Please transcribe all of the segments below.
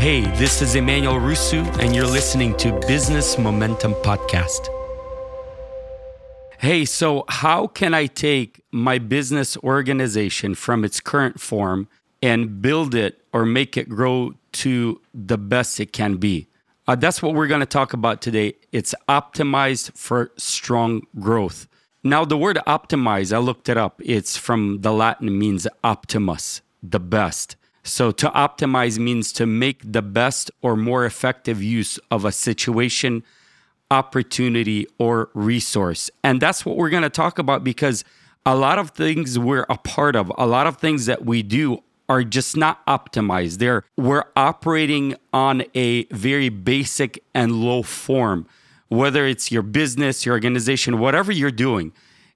Hey, this is Emmanuel Rusu, and you're listening to Business Momentum Podcast. Hey, so how can I take my business organization from its current form and build it or make it grow to the best it can be? Uh, that's what we're going to talk about today. It's optimized for strong growth. Now, the word optimize, I looked it up. It's from the Latin, means optimus, the best. So, to optimize means to make the best or more effective use of a situation, opportunity, or resource. And that's what we're going to talk about because a lot of things we're a part of, a lot of things that we do are just not optimized. They're we're operating on a very basic and low form, whether it's your business, your organization, whatever you're doing.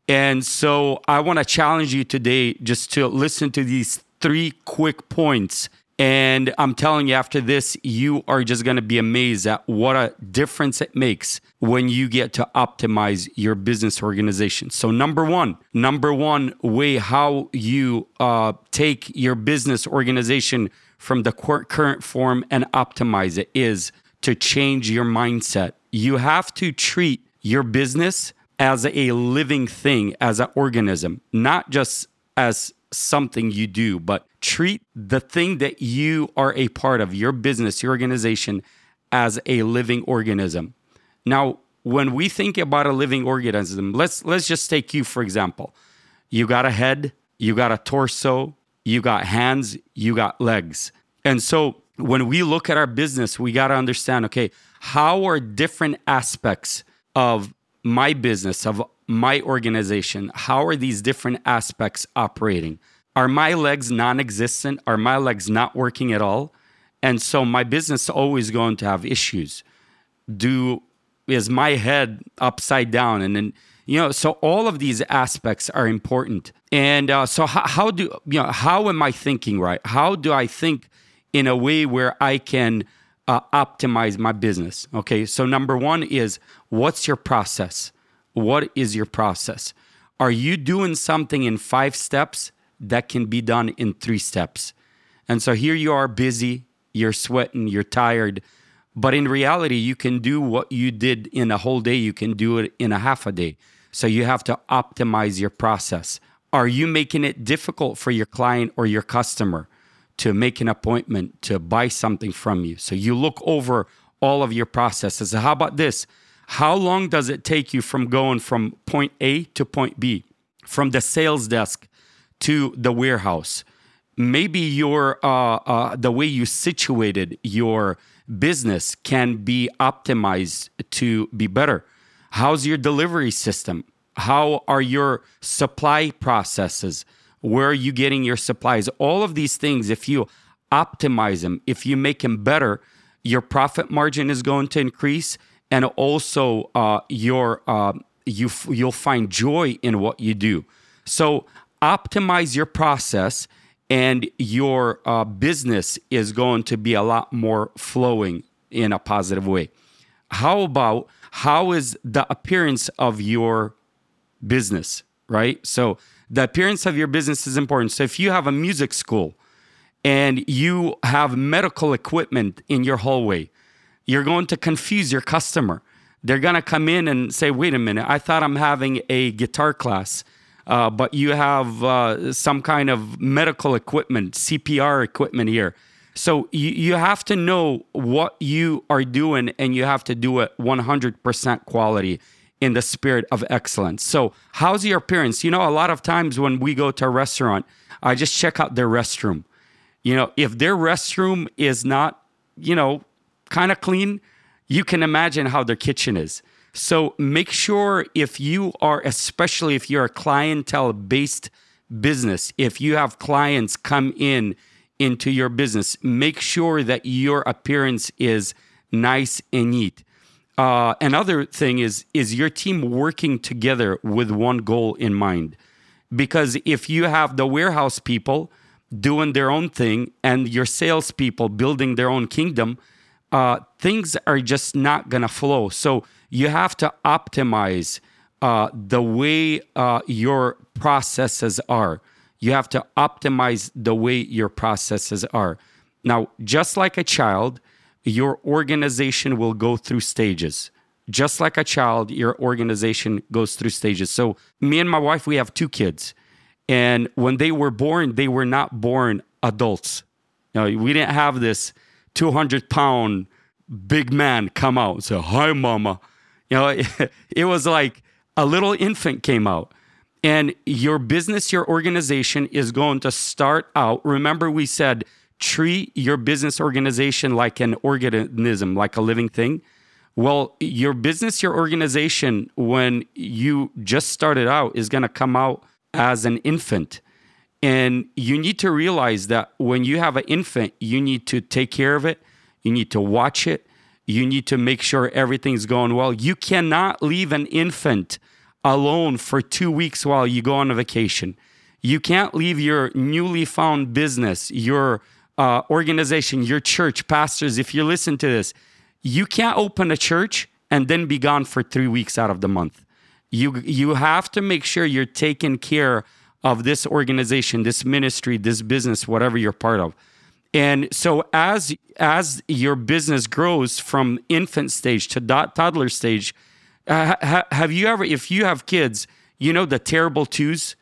And so I want to challenge you today just to listen to these three quick points and I'm telling you, after this, you are just going to be amazed at what a difference it makes when you get to optimize your business organization. So, number one, number one way how you uh, take your business organization from the current form and optimize it is to change your mindset. You have to treat your business as a living thing, as an organism, not just as something you do, but treat the thing that you are a part of, your business, your organization, as a living organism. Now, when we think about a living organism, let's let's just take you for example. You got a head, you got a torso, you got hands, you got legs. And so when we look at our business, we got to understand okay, how are different aspects of my business, of my organization, how are these different aspects operating? Are my legs non existent? Are my legs not working at all? And so my business is always going to have issues. Do is my head upside down? And then, you know, so all of these aspects are important. And uh, so, how, how do, you know, how am I thinking right? How do I think in a way where I can uh, optimize my business? Okay. So, number one is what's your process? What is your process? Are you doing something in five steps that can be done in three steps? And so here you are busy, you're sweating, you're tired, but in reality, you can do what you did in a whole day, you can do it in a half a day. So you have to optimize your process. Are you making it difficult for your client or your customer to make an appointment to buy something from you? So you look over all of your processes. How about this? How long does it take you from going from point A to point B, from the sales desk to the warehouse? Maybe your uh, uh, the way you situated your business can be optimized to be better. How's your delivery system? How are your supply processes? Where are you getting your supplies? All of these things, if you optimize them, if you make them better, your profit margin is going to increase and also uh, your uh, you you'll find joy in what you do. So optimize your process, and your uh, business is going to be a lot more flowing in a positive way. How about how is the appearance of your business? Right. So the appearance of your business is important. So if you have a music school and you have medical equipment in your hallway you're going to confuse your customer. They're going to come in and say, wait a minute, I thought I'm having a guitar class, uh, but you have uh, some kind of medical equipment, CPR equipment here. So you, you have to know what you are doing and you have to do it 100% quality in the spirit of excellence. So, how's your appearance? You know, a lot of times when we go to a restaurant, I just check out their restroom. You know, if their restroom is not, you know, kind of clean, you can imagine how their kitchen is. So make sure if you are, especially if you're a clientele based business, if you have clients come in into your business, make sure that your appearance is nice and neat. Uh, another thing is is your team working together with one goal in mind? Because if you have the warehouse people doing their own thing and your salespeople building their own kingdom, uh, things are just not going to flow. So you have to optimize uh, the way uh, your processes are. You have to optimize the way your processes are. Now, just like a child, your organization will go through stages. Just like a child, your organization goes through stages. So, me and my wife, we have two kids. And when they were born, they were not born adults. You know, we didn't have this 200 pound big man come out and say, Hi, mama. You know, it, it was like a little infant came out. And your business, your organization is going to start out. Remember, we said treat your business organization like an organism, like a living thing. Well, your business, your organization, when you just started out, is going to come out as an infant. And you need to realize that when you have an infant, you need to take care of it, you need to watch it, you need to make sure everything's going well. You cannot leave an infant alone for two weeks while you go on a vacation. You can't leave your newly found business, your uh, organization, your church, pastors, if you listen to this, you can't open a church and then be gone for three weeks out of the month. You, you have to make sure you're taking care of this organization, this ministry, this business, whatever you're part of. And so as as your business grows from infant stage to toddler stage, uh, ha- have you ever, if you have kids, you know the terrible twos?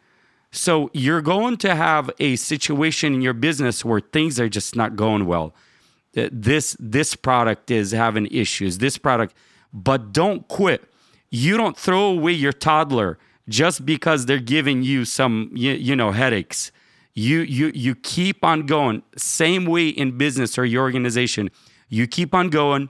So you're going to have a situation in your business where things are just not going well. This this product is having issues. This product, but don't quit. You don't throw away your toddler just because they're giving you some you, you know headaches. You you you keep on going. Same way in business or your organization. You keep on going.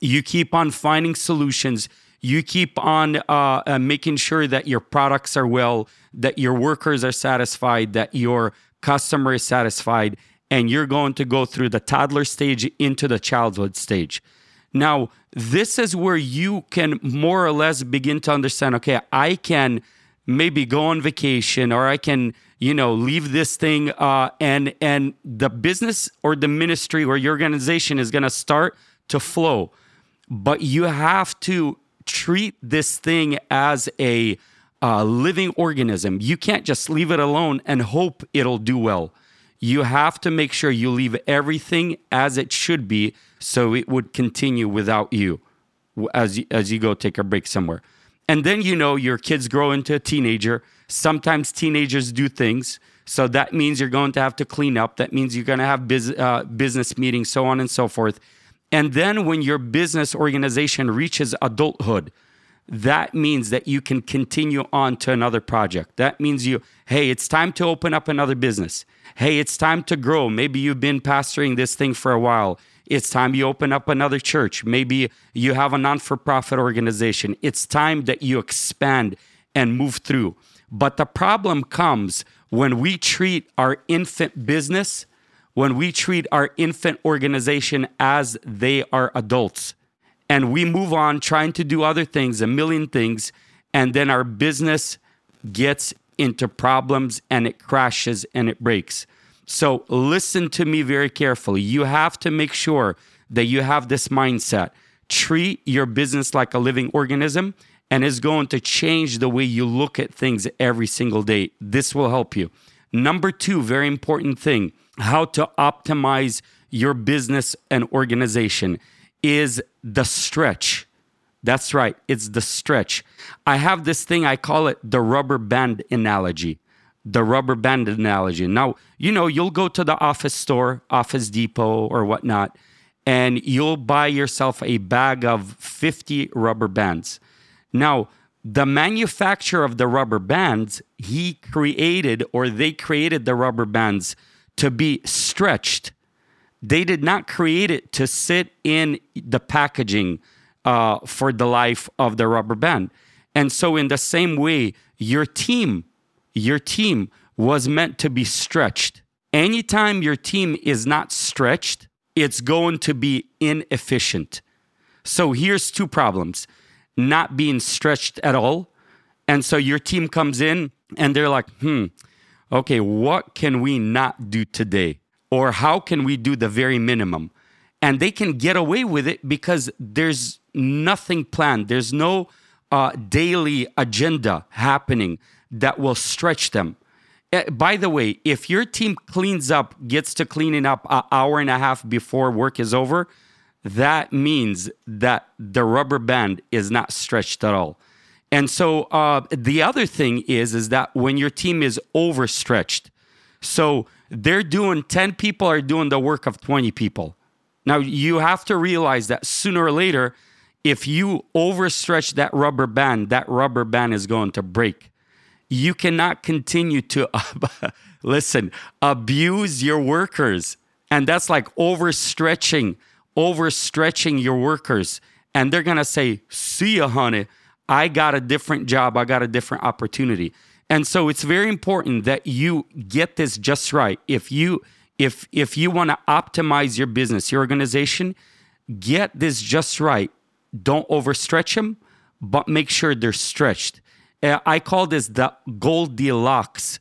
You keep on finding solutions you keep on uh, uh, making sure that your products are well, that your workers are satisfied, that your customer is satisfied, and you're going to go through the toddler stage into the childhood stage. Now, this is where you can more or less begin to understand okay, I can maybe go on vacation or I can, you know, leave this thing uh, and and the business or the ministry or your organization is going to start to flow. But you have to treat this thing as a uh, living organism. You can't just leave it alone and hope it'll do well. You have to make sure you leave everything as it should be so it would continue without you as you, as you go take a break somewhere. And then you know your kids grow into a teenager. Sometimes teenagers do things. So that means you're going to have to clean up. That means you're going to have biz, uh, business meetings, so on and so forth. And then when your business organization reaches adulthood, that means that you can continue on to another project. That means you, hey, it's time to open up another business. Hey, it's time to grow. Maybe you've been pastoring this thing for a while. It's time you open up another church. Maybe you have a non for profit organization. It's time that you expand and move through. But the problem comes when we treat our infant business when we treat our infant organization as they are adults and we move on trying to do other things, a million things, and then our business gets into problems and it crashes and it breaks. So listen to me very carefully. You have to make sure that you have this mindset. Treat your business like a living organism and is going to change the way you look at things every single day. This will help you. Number two, very important thing how to optimize your business and organization is the stretch. That's right, it's the stretch. I have this thing, I call it the rubber band analogy. The rubber band analogy. Now, you know, you'll go to the office store, Office Depot, or whatnot, and you'll buy yourself a bag of 50 rubber bands. Now, the manufacturer of the rubber bands, he created or they created the rubber bands to be stretched. They did not create it to sit in the packaging uh, for the life of the rubber band. And so, in the same way, your team, your team was meant to be stretched. Anytime your team is not stretched, it's going to be inefficient. So, here's two problems not being stretched at all. And so, your team comes in and they're like, hmm, okay, what can we not do today? Or how can we do the very minimum? And they can get away with it because there's nothing planned. There's no uh, daily agenda happening that will stretch them. Uh, by the way, if your team cleans up, gets to cleaning up an hour and a half before work is over, that means that the rubber band is not stretched at all. And so uh, the other thing is is that when your team is overstretched, so they're doing 10 people are doing the work of 20 people. Now you have to realize that sooner or later, if you overstretch that rubber band, that rubber band is going to break. You cannot continue to listen, abuse your workers. And that's like overstretching, overstretching your workers. And they're gonna say, see ya, honey I got a different job, I got a different opportunity. And so it's very important that you get this just right. If you if if you want to optimize your business, your organization, get this just right. Don't overstretch them, but make sure they're stretched. Uh, I call this the Goldilocks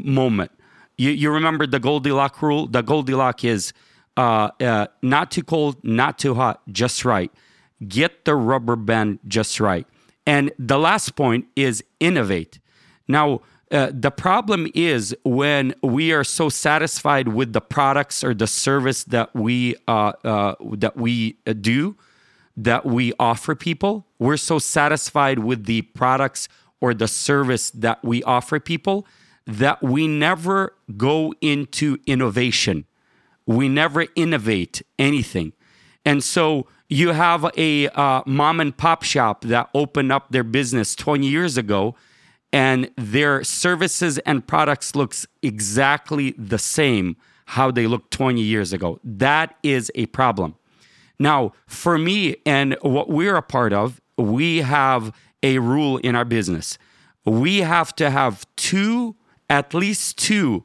moment. You, you remember the Goldilocks rule? The Goldilocks is uh, uh, not too cold, not too hot, just right. Get the rubber band just right. And the last point is innovate. Now, uh, the problem is when we are so satisfied with the products or the service that we uh, uh, that we uh, do, that we offer people. We're so satisfied with the products or the service that we offer people that we never go into innovation. We never innovate anything, and so you have a uh, mom and pop shop that opened up their business 20 years ago and their services and products looks exactly the same how they looked 20 years ago. That is a problem. Now for me and what we're a part of we have a rule in our business. We have to have two at least two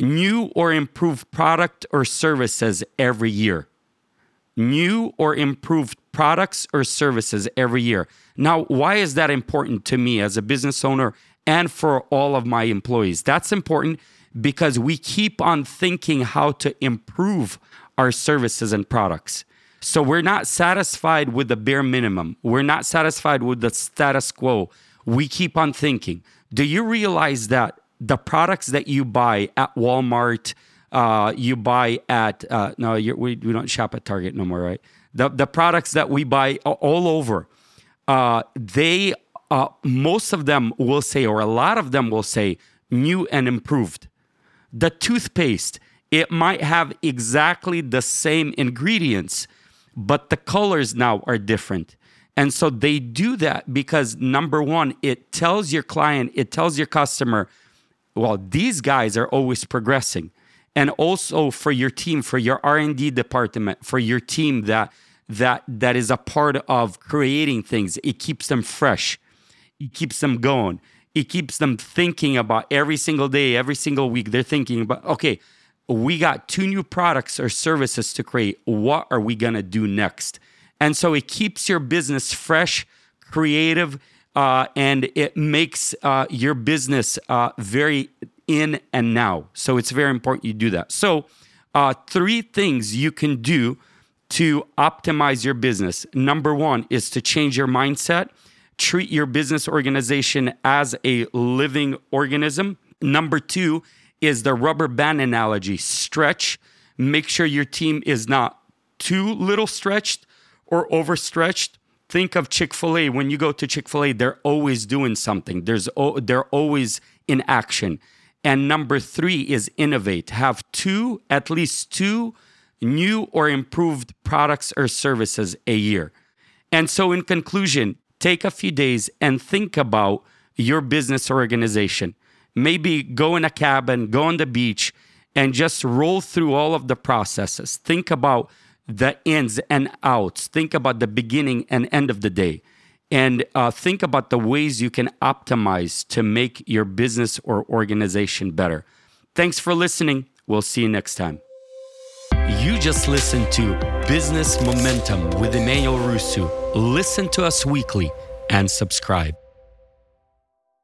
new or improved product or services every year. New or improved products or services every year. Now, why is that important to me as a business owner and for all of my employees? That's important because we keep on thinking how to improve our services and products. So we're not satisfied with the bare minimum. We're not satisfied with the status quo. We keep on thinking. Do you realize that the products that you buy at Walmart, uh, you buy at uh, no, we, we don't shop at Target no more, right? The the products that we buy all over, uh, they uh, most of them will say, or a lot of them will say, new and improved. The toothpaste, it might have exactly the same ingredients, but the colors now are different. And so they do that because number one, it tells your client, it tells your customer, well, these guys are always progressing and also for your team for your r&d department for your team that that that is a part of creating things. It keeps them fresh. It keeps them going. It keeps them thinking about every single day every single week they're thinking about okay we got two new products or services to create. What are we to do next? And so it keeps your business fresh creative uh, and it makes uh, your business uh, very in and now. So it's very important you do that. So, uh, three things you can do to optimize your business. Number one is to change your mindset, treat your business organization as a living organism. Number two is the rubber band analogy stretch. Make sure your team is not too little stretched or overstretched. Think of Chick fil A. When you go to Chick fil A, they're always doing something, There's, they're always in action. And number three is innovate. Have two, at least two new or improved products or services a year. And so, in conclusion, take a few days and think about your business organization. Maybe go in a cabin, go on the beach, and just roll through all of the processes. Think about the ins and outs. Think about the beginning and end of the day and uh, think about the ways you can optimize to make your business or organization better. Thanks for listening. We'll see you next time. You just listened to Business Momentum with Emmanuel Rusu. Listen to us weekly and subscribe.